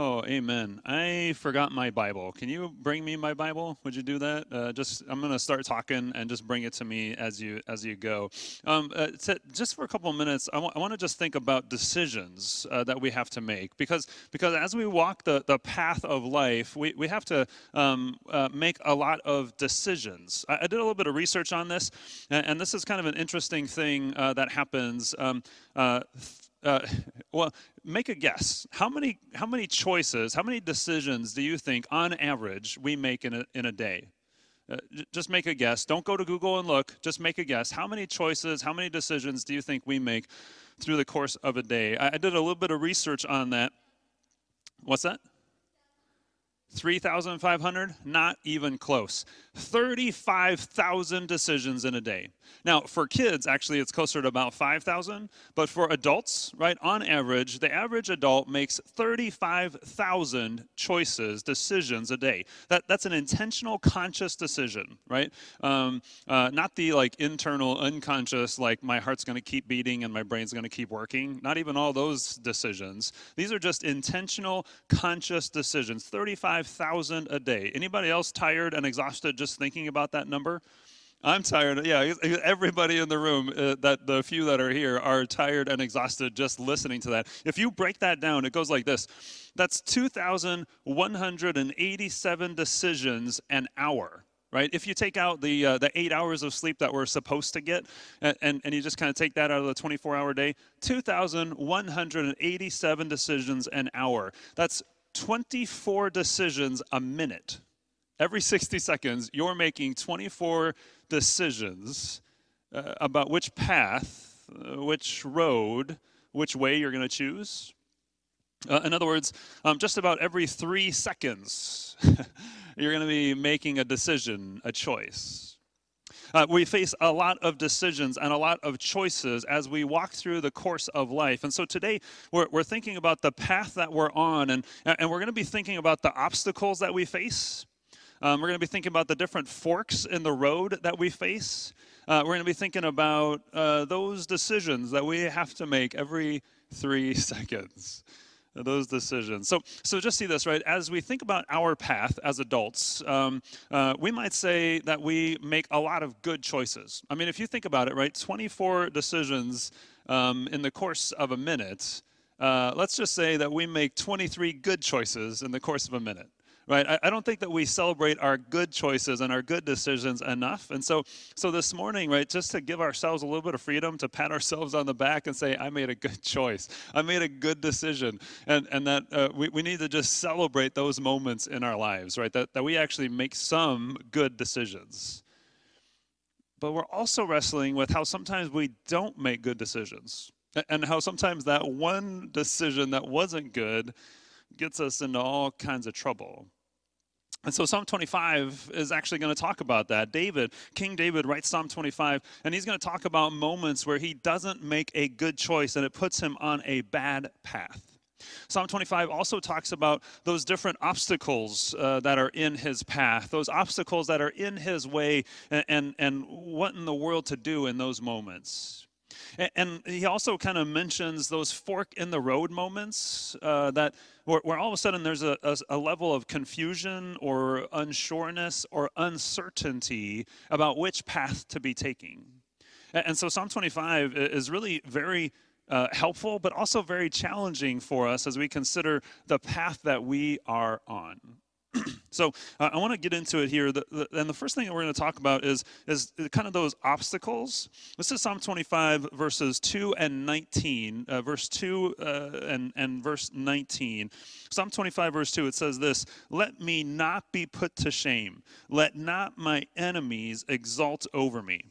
Oh, amen. I forgot my Bible. Can you bring me my Bible? Would you do that? Uh, just I'm to start talking and just bring it to me as you as you go. Um, uh, to, just for a couple of minutes, I, w- I want to just think about decisions uh, that we have to make because because as we walk the, the path of life, we, we have to um, uh, make a lot of decisions. I, I, did a little bit of research on this, and, and this is kind of an interesting thing uh, that happens. Um, uh, well, make a guess. How many how many choices, how many decisions do you think, on average, we make in a in a day? Uh, just make a guess. Don't go to Google and look. Just make a guess. How many choices, how many decisions do you think we make through the course of a day? I, I did a little bit of research on that. What's that? 3,500? Not even close. 35,000 decisions in a day. Now, for kids, actually, it's closer to about 5,000. But for adults, right, on average, the average adult makes 35,000 choices, decisions a day. That, that's an intentional, conscious decision, right? Um, uh, not the like internal, unconscious, like my heart's going to keep beating and my brain's going to keep working. Not even all those decisions. These are just intentional, conscious decisions. 35,000 a day. Anybody else tired and exhausted just thinking about that number? I'm tired. Yeah, everybody in the room, uh, that the few that are here, are tired and exhausted just listening to that. If you break that down, it goes like this that's 2,187 decisions an hour. Right? If you take out the uh, the eight hours of sleep that we're supposed to get, and, and, and you just kind of take that out of the 24 hour day, 2,187 decisions an hour. That's 24 decisions a minute. Every 60 seconds, you're making 24 decisions uh, about which path, uh, which road, which way you're going to choose. Uh, in other words, um, just about every three seconds, you're going to be making a decision, a choice. Uh, we face a lot of decisions and a lot of choices as we walk through the course of life. And so today we're, we're thinking about the path that we're on, and, and we're going to be thinking about the obstacles that we face. Um, we're going to be thinking about the different forks in the road that we face. Uh, we're going to be thinking about uh, those decisions that we have to make every three seconds. Those decisions. So, so just see this, right? As we think about our path as adults, um, uh, we might say that we make a lot of good choices. I mean, if you think about it, right? 24 decisions um, in the course of a minute. Uh, let's just say that we make 23 good choices in the course of a minute right? I, I, don't think that we celebrate our good choices and our good decisions enough. And so, so this morning, right, just to give ourselves a little bit of freedom to pat ourselves on the back and say, I made a good choice. I made a good decision. And, and that uh, we, we need to just celebrate those moments in our lives, right? That, that we actually make some good decisions. But we're also wrestling with how sometimes we don't make good decisions. And how sometimes that one decision that wasn't good gets us into all kinds of trouble. And so Psalm 25 is actually going to talk about that. David, King David writes Psalm 25, and he's going to talk about moments where he doesn't make a good choice and it puts him on a bad path. Psalm 25 also talks about those different obstacles uh, that are in his path, those obstacles that are in his way, and, and, and what in the world to do in those moments. And, he also kind of mentions those fork in the road moments uh, that where, where, all of a sudden there's a, a, a, level of confusion or unsureness or uncertainty about which path to be taking. And, and so Psalm 25 is really very uh, helpful, but also very challenging for us as we consider the path that we are on. so uh, I want to get into it here. The, the, and the first thing that we're going to talk about is, is kind of those obstacles. This is Psalm 25, verses 2 and 19. Uh, verse 2 uh, and, and verse 19. Psalm 25, verse 2, it says this Let me not be put to shame. Let not my enemies exalt over me.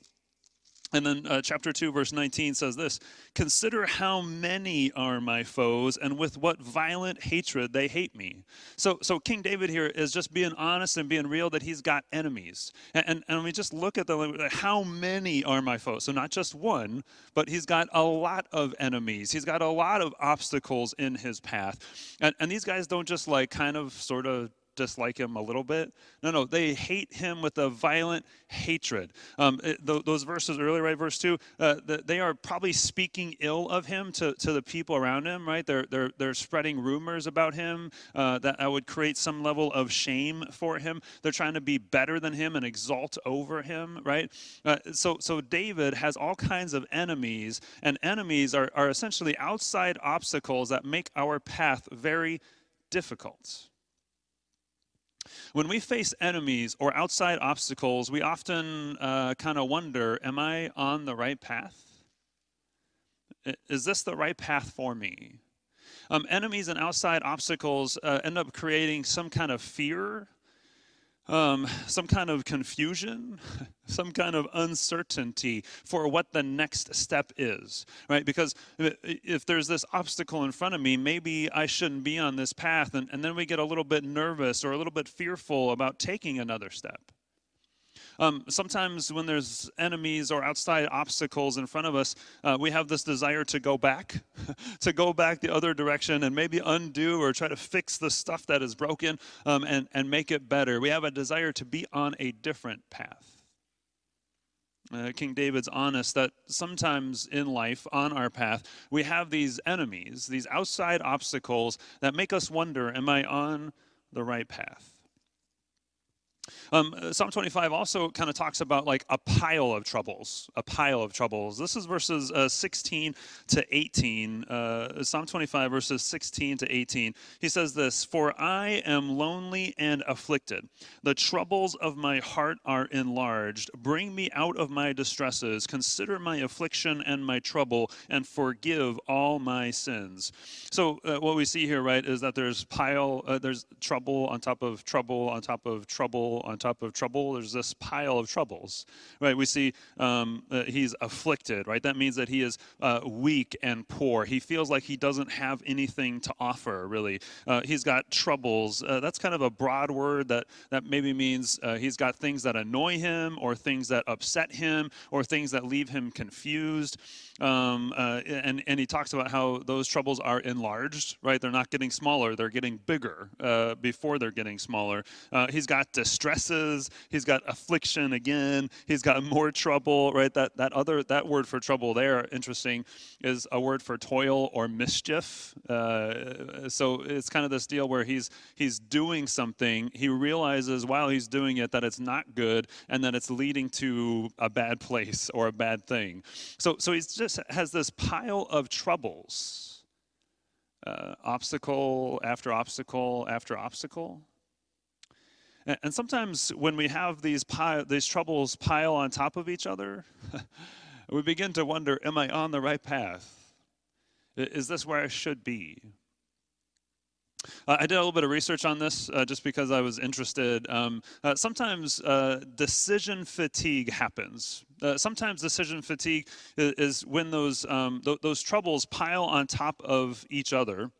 And then uh, chapter 2, verse 19 says this Consider how many are my foes, and with what violent hatred they hate me. So, so King David here is just being honest and being real that he's got enemies. And, and, and we just look at the how many are my foes. So, not just one, but he's got a lot of enemies. He's got a lot of obstacles in his path. And, and these guys don't just like kind of sort of dislike him a little bit. No, no, they hate him with a violent hatred. Um, it, th- those verses earlier, right, verse 2, uh, the, they are probably speaking ill of him to, to the people around him, right? They're, they're, they're spreading rumors about him uh, that would create some level of shame for him. They're trying to be better than him and exalt over him, right? Uh, so, so David has all kinds of enemies, and enemies are, are essentially outside obstacles that make our path very difficult. When we face enemies or outside obstacles, we often uh, kind of wonder Am I on the right path? Is this the right path for me? Um, enemies and outside obstacles uh, end up creating some kind of fear um, some kind of confusion, some kind of uncertainty for what the next step is, right? Because if there's this obstacle in front of me, maybe I shouldn't be on this path. And, and then we get a little bit nervous or a little bit fearful about taking another step. Um, sometimes when there's enemies or outside obstacles in front of us, uh, we have this desire to go back, to go back the other direction and maybe undo or try to fix the stuff that is broken um, and, and make it better. We have a desire to be on a different path. Uh, King David's honest that sometimes in life, on our path, we have these enemies, these outside obstacles that make us wonder, am I on the right path? Um, uh, Psalm 25 also kind of talks about like a pile of troubles, a pile of troubles. This is verses uh, 16 to 18. Uh, Psalm 25, verses 16 to 18. He says this For I am lonely and afflicted. The troubles of my heart are enlarged. Bring me out of my distresses. Consider my affliction and my trouble, and forgive all my sins. So, uh, what we see here, right, is that there's pile, uh, there's trouble on top of trouble on top of trouble on top of trouble. There's this pile of troubles, right? We see um, he's afflicted, right? That means that he is uh, weak and poor. He feels like he doesn't have anything to offer, really. Uh, he's got troubles. Uh, that's kind of a broad word that, that maybe means uh, he's got things that annoy him, or things that upset him, or things that leave him confused. Um, uh, and, and he talks about how those troubles are enlarged, right? They're not getting smaller, they're getting bigger uh, before they're getting smaller. he's got distresses, he's got affliction again, he's got more trouble, right? That that other that word for trouble there, interesting, is a word for toil or mischief. Uh, so it's kind of this deal where he's he's doing something, he realizes while he's doing it that it's not good and that it's leading to a bad place or a bad thing. So so he just has this pile of troubles. Uh, obstacle after obstacle after obstacle. And sometimes when we have these, pile, these troubles pile on top of each other, we begin to wonder Am I on the right path? Is this where I should be? Uh, I did a little bit of research on this uh, just because I was interested. Um, uh, sometimes uh, decision fatigue happens. Uh, sometimes decision fatigue is, is when those, um, th- those troubles pile on top of each other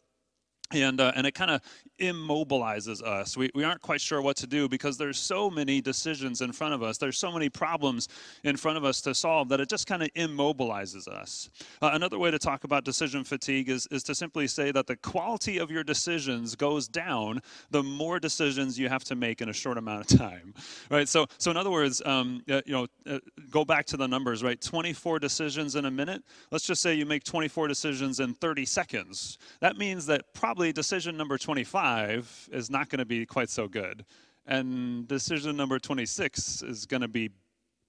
and uh, and it kind of immobilizes us. We, we aren't quite sure what to do because there's so many decisions in front of us. There's so many problems in front of us to solve that it just kind of immobilizes us. Uh, another way to talk about decision fatigue is, is to simply say that the quality of your decisions goes down the more decisions you have to make in a short amount of time, right? So so in other words, um, uh, you know, uh, go back to the numbers, right? 24 decisions in a minute. Let's just say you make 24 decisions in 30 seconds. That means that probably probably decision number 25 is not going to be quite so good. And decision number 26 is going to be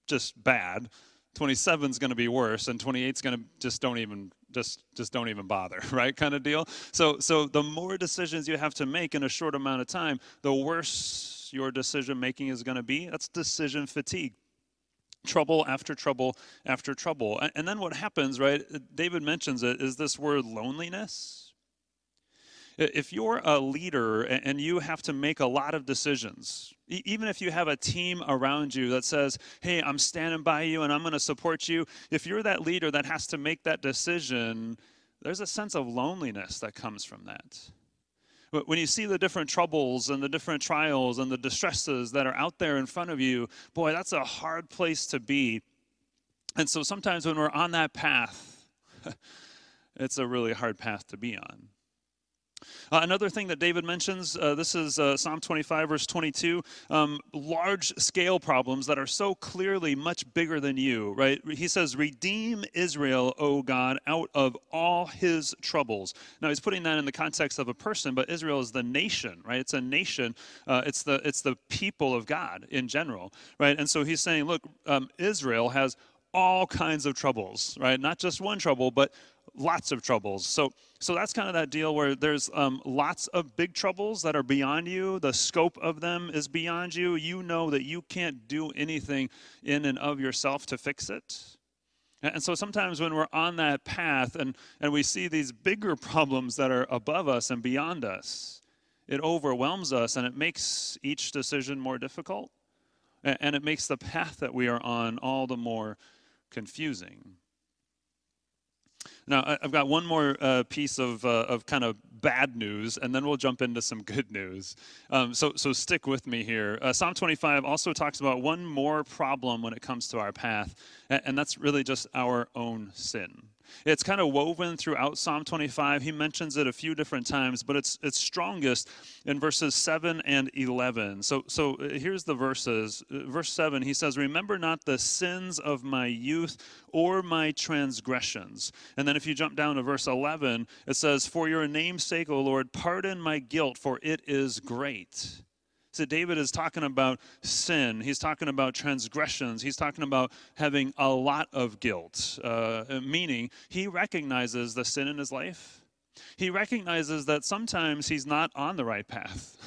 just bad. 27 is going to be worse and 28 is going to just don't even just just don't even bother right kind of deal? So so the more decisions you have to make in a short amount of time the worse your decision making is going to be. That's decision fatigue. Trouble after trouble after trouble. And then what happens right david mentions it is this word loneliness if you're a leader and you have to make a lot of decisions, even if you have a team around you that says, hey, I'm standing by you and I'm going to support you, if you're that leader that has to make that decision, there's a sense of loneliness that comes from that. When you see the different troubles and the different trials and the distresses that are out there in front of you, boy, that's a hard place to be. And so sometimes when we're on that path, it's a really hard path to be on. Uh, another thing that David mentions, uh, this is uh, Psalm 25, verse 22, um, large scale problems that are so clearly much bigger than you, right? He says, Redeem Israel, O God, out of all his troubles. Now, he's putting that in the context of a person, but Israel is the nation, right? It's a nation, uh, it's, the, it's the people of God in general, right? And so he's saying, Look, um, Israel has all kinds of troubles, right? Not just one trouble, but lots of troubles. So, so that's kind of that deal where there's um, lots of big troubles that are beyond you. The scope of them is beyond you. You know that you can't do anything in and of yourself to fix it. And so sometimes when we're on that path and, and we see these bigger problems that are above us and beyond us, it overwhelms us and it makes each decision more difficult. And it makes the path that we are on all the more confusing. Now, I've got one more uh, piece of, uh, of kind of bad news, and then we'll jump into some good news. Um, so, so stick with me here. Uh, Psalm 25 also talks about one more problem when it comes to our path, and, and that's really just our own sin. It's kind of woven throughout Psalm 25. He mentions it a few different times, but it's it's strongest in verses 7 and 11. So so uh, here's the verses. Uh, verse 7, he says, "Remember not the sins of my youth or my transgressions." And then if you jump down to verse 11, it says, "For your name's sake, O Lord, pardon my guilt, for it is great." So David is talking about sin. He's talking about transgressions. He's talking about having a lot of guilt, uh, meaning he recognizes the sin in his life. He recognizes that sometimes he's not on the right path.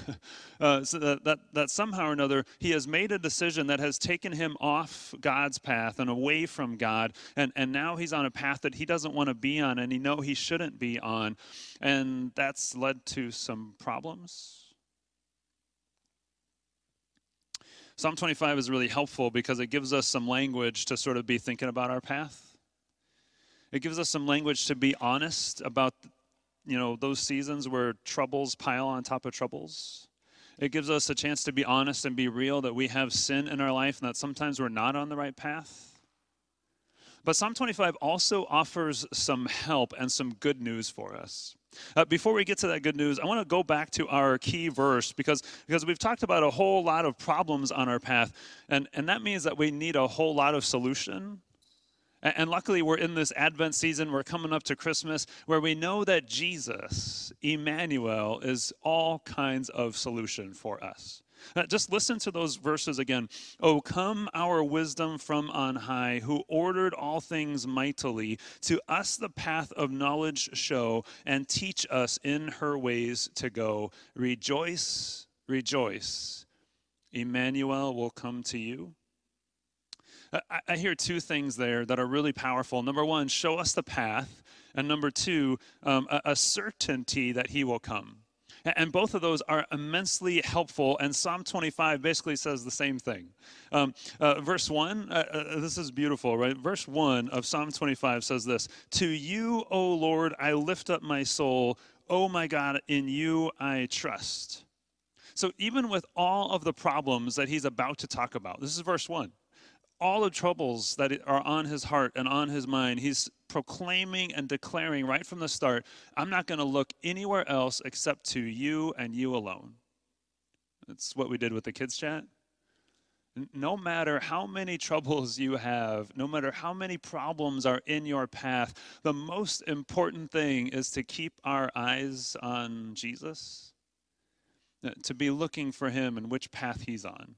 uh, so that, that, that somehow or another he has made a decision that has taken him off God's path and away from God. And, and now he's on a path that he doesn't want to be on and he know he shouldn't be on. And that's led to some problems Psalm 25 is really helpful because it gives us some language to sort of be thinking about our path. It gives us some language to be honest about, you know, those seasons where troubles pile on top of troubles. It gives us a chance to be honest and be real that we have sin in our life and that sometimes we're not on the right path. But Psalm 25 also offers some help and some good news for us. Uh, before we get to that good news, I want to go back to our key verse because, because we've talked about a whole lot of problems on our path, and, and that means that we need a whole lot of solution. And, and luckily, we're in this Advent season, we're coming up to Christmas, where we know that Jesus, Emmanuel, is all kinds of solution for us. Uh, just listen to those verses again. Oh, come our wisdom from on high, who ordered all things mightily. To us the path of knowledge show, and teach us in her ways to go. Rejoice, rejoice. Emmanuel will come to you. I, I hear two things there that are really powerful. Number one, show us the path. And number two, um, a, a certainty that he will come. And both of those are immensely helpful. And Psalm 25 basically says the same thing. Um, uh, verse 1, uh, uh, this is beautiful, right? Verse 1 of Psalm 25 says this To you, O Lord, I lift up my soul. Oh my God, in you I trust. So even with all of the problems that he's about to talk about, this is verse 1 all the troubles that are on his heart and on his mind, he's proclaiming and declaring right from the start I'm not going to look anywhere else except to you and you alone. That's what we did with the kids' chat. No matter how many troubles you have, no matter how many problems are in your path, the most important thing is to keep our eyes on Jesus, uh, to be looking for him and which path he's on.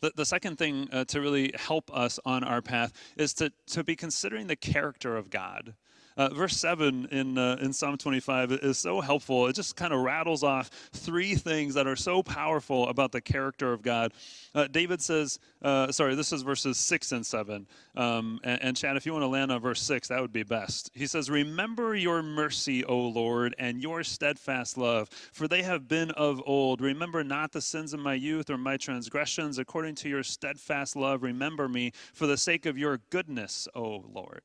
The, the second thing uh, to really help us on our path is to, to be considering the character of God. Uh, verse 7 in, uh, in Psalm 25 is so helpful. It just kind of rattles off three things that are so powerful about the character of God. Uh, David says, uh, sorry, this is verses 6 and 7. Um, and, and Chad, if you want to land on verse 6, that would be best. He says, Remember your mercy, O Lord, and your steadfast love, for they have been of old. Remember not the sins of my youth or my transgressions. According to your steadfast love, remember me for the sake of your goodness, O Lord.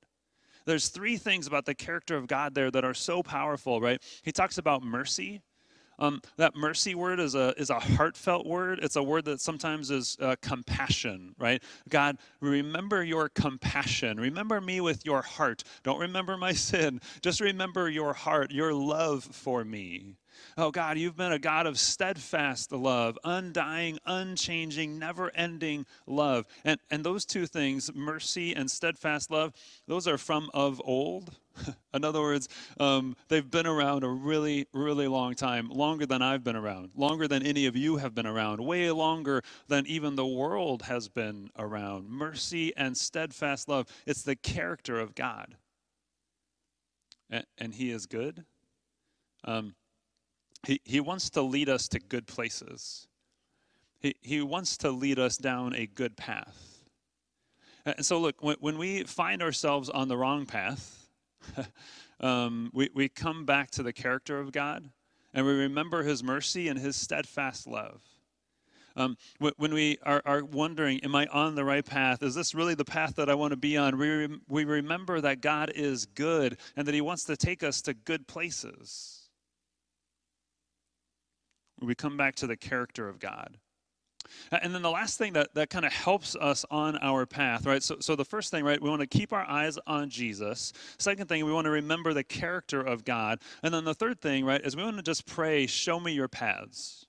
There's three things about the character of God there that are so powerful, right? He talks about mercy. Um, that mercy word is a, is a heartfelt word. It's a word that sometimes is uh, compassion, right? God, remember your compassion. Remember me with your heart. Don't remember my sin. Just remember your heart, your love for me. Oh God, you've been a God of steadfast love, undying, unchanging, never ending love. And, and those two things, mercy and steadfast love, those are from of old. In other words, um, they've been around a really, really long time, longer than I've been around, longer than any of you have been around, way longer than even the world has been around. Mercy and steadfast love, it's the character of God. And, and He is good. Um, he, he wants to lead us to good places. He, he wants to lead us down a good path. And so, look, when, when we find ourselves on the wrong path, um, we, we come back to the character of God and we remember his mercy and his steadfast love. Um, when we are, are, wondering, am I on the right path? Is this really the path that I want to be on? We, we remember that God is good and that he wants to take us to good places we come back to the character of God. And then the last thing that, that kind of helps us on our path, right? So, so the first thing, right, we want to keep our eyes on Jesus. Second thing, we want to remember the character of God. And then the third thing, right, is we want to just pray, show me your paths.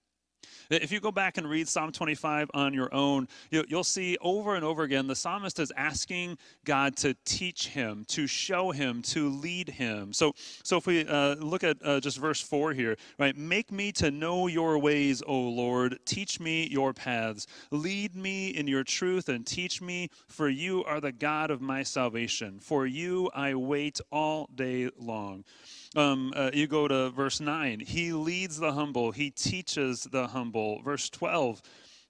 If you go back and read Psalm 25 on your own, you'll see over and over again the psalmist is asking God to teach him, to show him, to lead him. So, so if we uh, look at uh, just verse 4 here, right? Make me to know your ways, O Lord. Teach me your paths. Lead me in your truth and teach me, for you are the God of my salvation. For you I wait all day long. Um, uh, you go to verse 9. He leads the humble, he teaches the humble. Verse 12.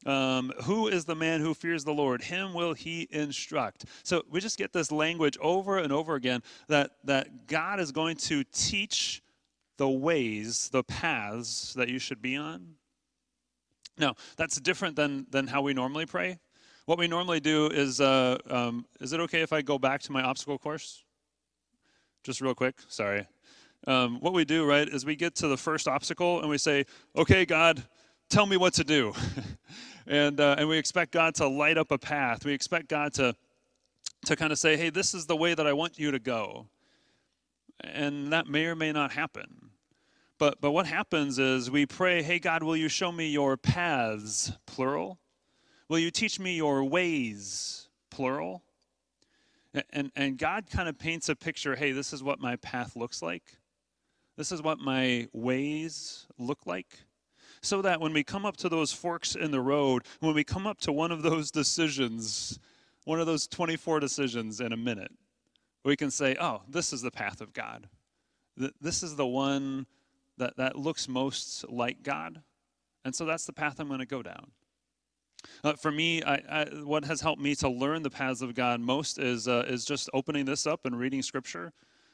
Um, who is the man who fears the Lord? Him will he instruct. So we just get this language over and over again that, that God is going to teach the ways, the paths that you should be on. Now, that's different than, than how we normally pray. What we normally do is, uh, um, is it okay if I go back to my obstacle course? Just real quick, sorry um, what we do, right, is we get to the first obstacle and we say, okay, God, tell me what to do. and, uh, and we expect God to light up a path. We expect God to, to kind of say, hey, this is the way that I want you to go. And that may or may not happen. But, but what happens is we pray, hey, God, will you show me your paths, plural? Will you teach me your ways, plural? And, and God kind of paints a picture hey, this is what my path looks like. This is what my ways look like. So that when we come up to those forks in the road, when we come up to one of those decisions, one of those 24 decisions in a minute, we can say, oh, this is the path of God. This is the one that, that looks most like God. And so that's the path I'm going to go down. Uh, for me, I, I, what has helped me to learn the paths of God most is, uh, is just opening this up and reading Scripture.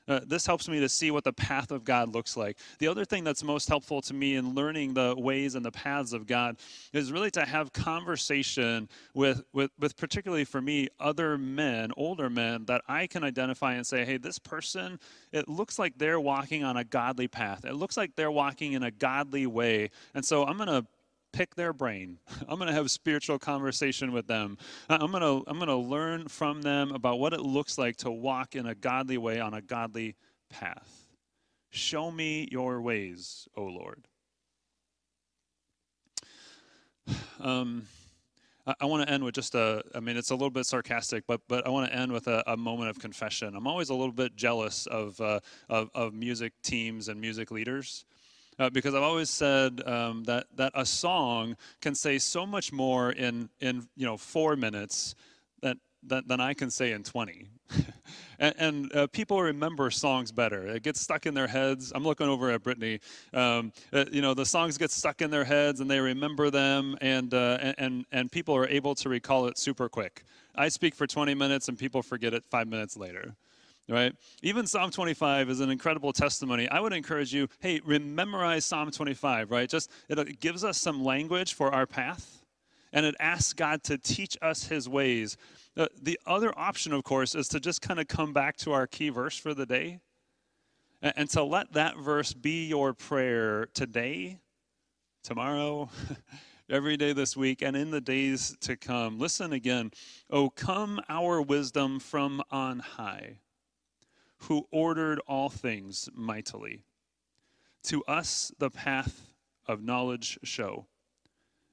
Uh, this helps me to see what the path of God looks like. The other thing that's most helpful to me in learning the ways and the paths of God is really to have conversation with, with, with particularly for me, other men, older men, that I can identify and say, hey, this person, it looks like they're walking on a godly path. It looks like they're walking in a godly way. And so I'm going to pick their brain. I'm going to have a spiritual conversation with them. I'm going to I'm going to learn from them about what it looks like to walk in a godly way on a godly path. Show me your ways, O Lord. Um, I, I want to end with just a, I mean, it's a little bit sarcastic, but, but I want to end with a, a moment of confession. I'm always a little bit jealous of, uh, of, of music teams and music leaders uh, because I've always said um, that that a song can say so much more in in you know four minutes that, that than I can say in twenty. and, and uh, people remember songs better. It gets stuck in their heads. I'm looking over at Brittany. Um, uh, you know, the songs get stuck in their heads, and they remember them, and uh, and and people are able to recall it super quick. I speak for 20 minutes, and people forget it five minutes later right? Even Psalm 25 is an incredible testimony. I would encourage you, hey, memorize Psalm 25, right? Just it gives us some language for our path, and it asks God to teach us His ways. Uh, the other option, of course, is to just kind of come back to our key verse for the day, and, and to let that verse be your prayer today tomorrow, every day this week, and in the days to come. Listen again. Oh, come our wisdom from on high, who ordered all things mightily. To us the path of knowledge show,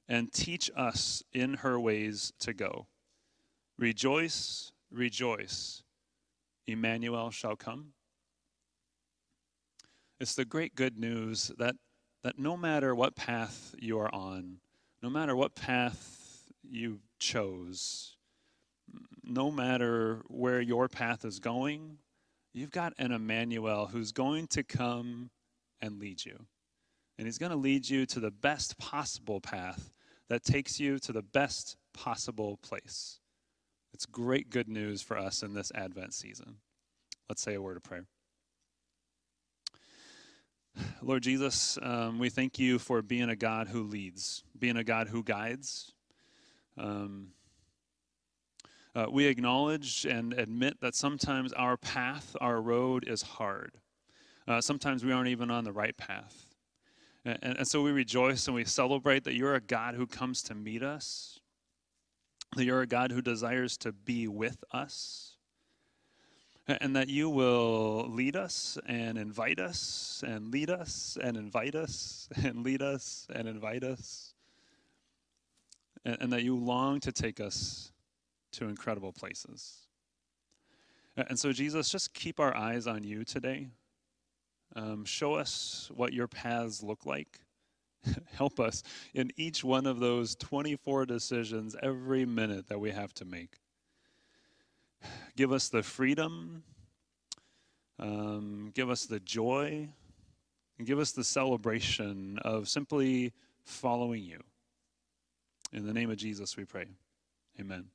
and teach us in her ways to go. Rejoice, rejoice. Emmanuel shall come. It's the great good news that, that no matter what path you are on, no matter what path you chose, no matter where your path is going, you've got an Emmanuel who's going to come and lead you. And he's going to lead you to the best possible path that takes you to the best possible place. It's great good news for us in this Advent season. Let's say a word of prayer. Lord Jesus, um, we thank you for being a God who leads, being a God who guides. Um, uh, we acknowledge and admit that sometimes our path, our road is hard. Uh, sometimes we aren't even on the right path. And, and so we rejoice and we celebrate that you're a God who comes to meet us, that you're a God who desires to be with us and that you will lead us and invite us and lead us and invite us and lead us and invite us, and, and that you long to take us to incredible places. And so, Jesus, just keep our eyes on you today. Um, show us what your paths look like. Help us in each one of those 24 decisions every minute that we have to make. Give us the freedom, um, give us the joy, and give us the celebration of simply following you. In the name of Jesus, we pray. Amen.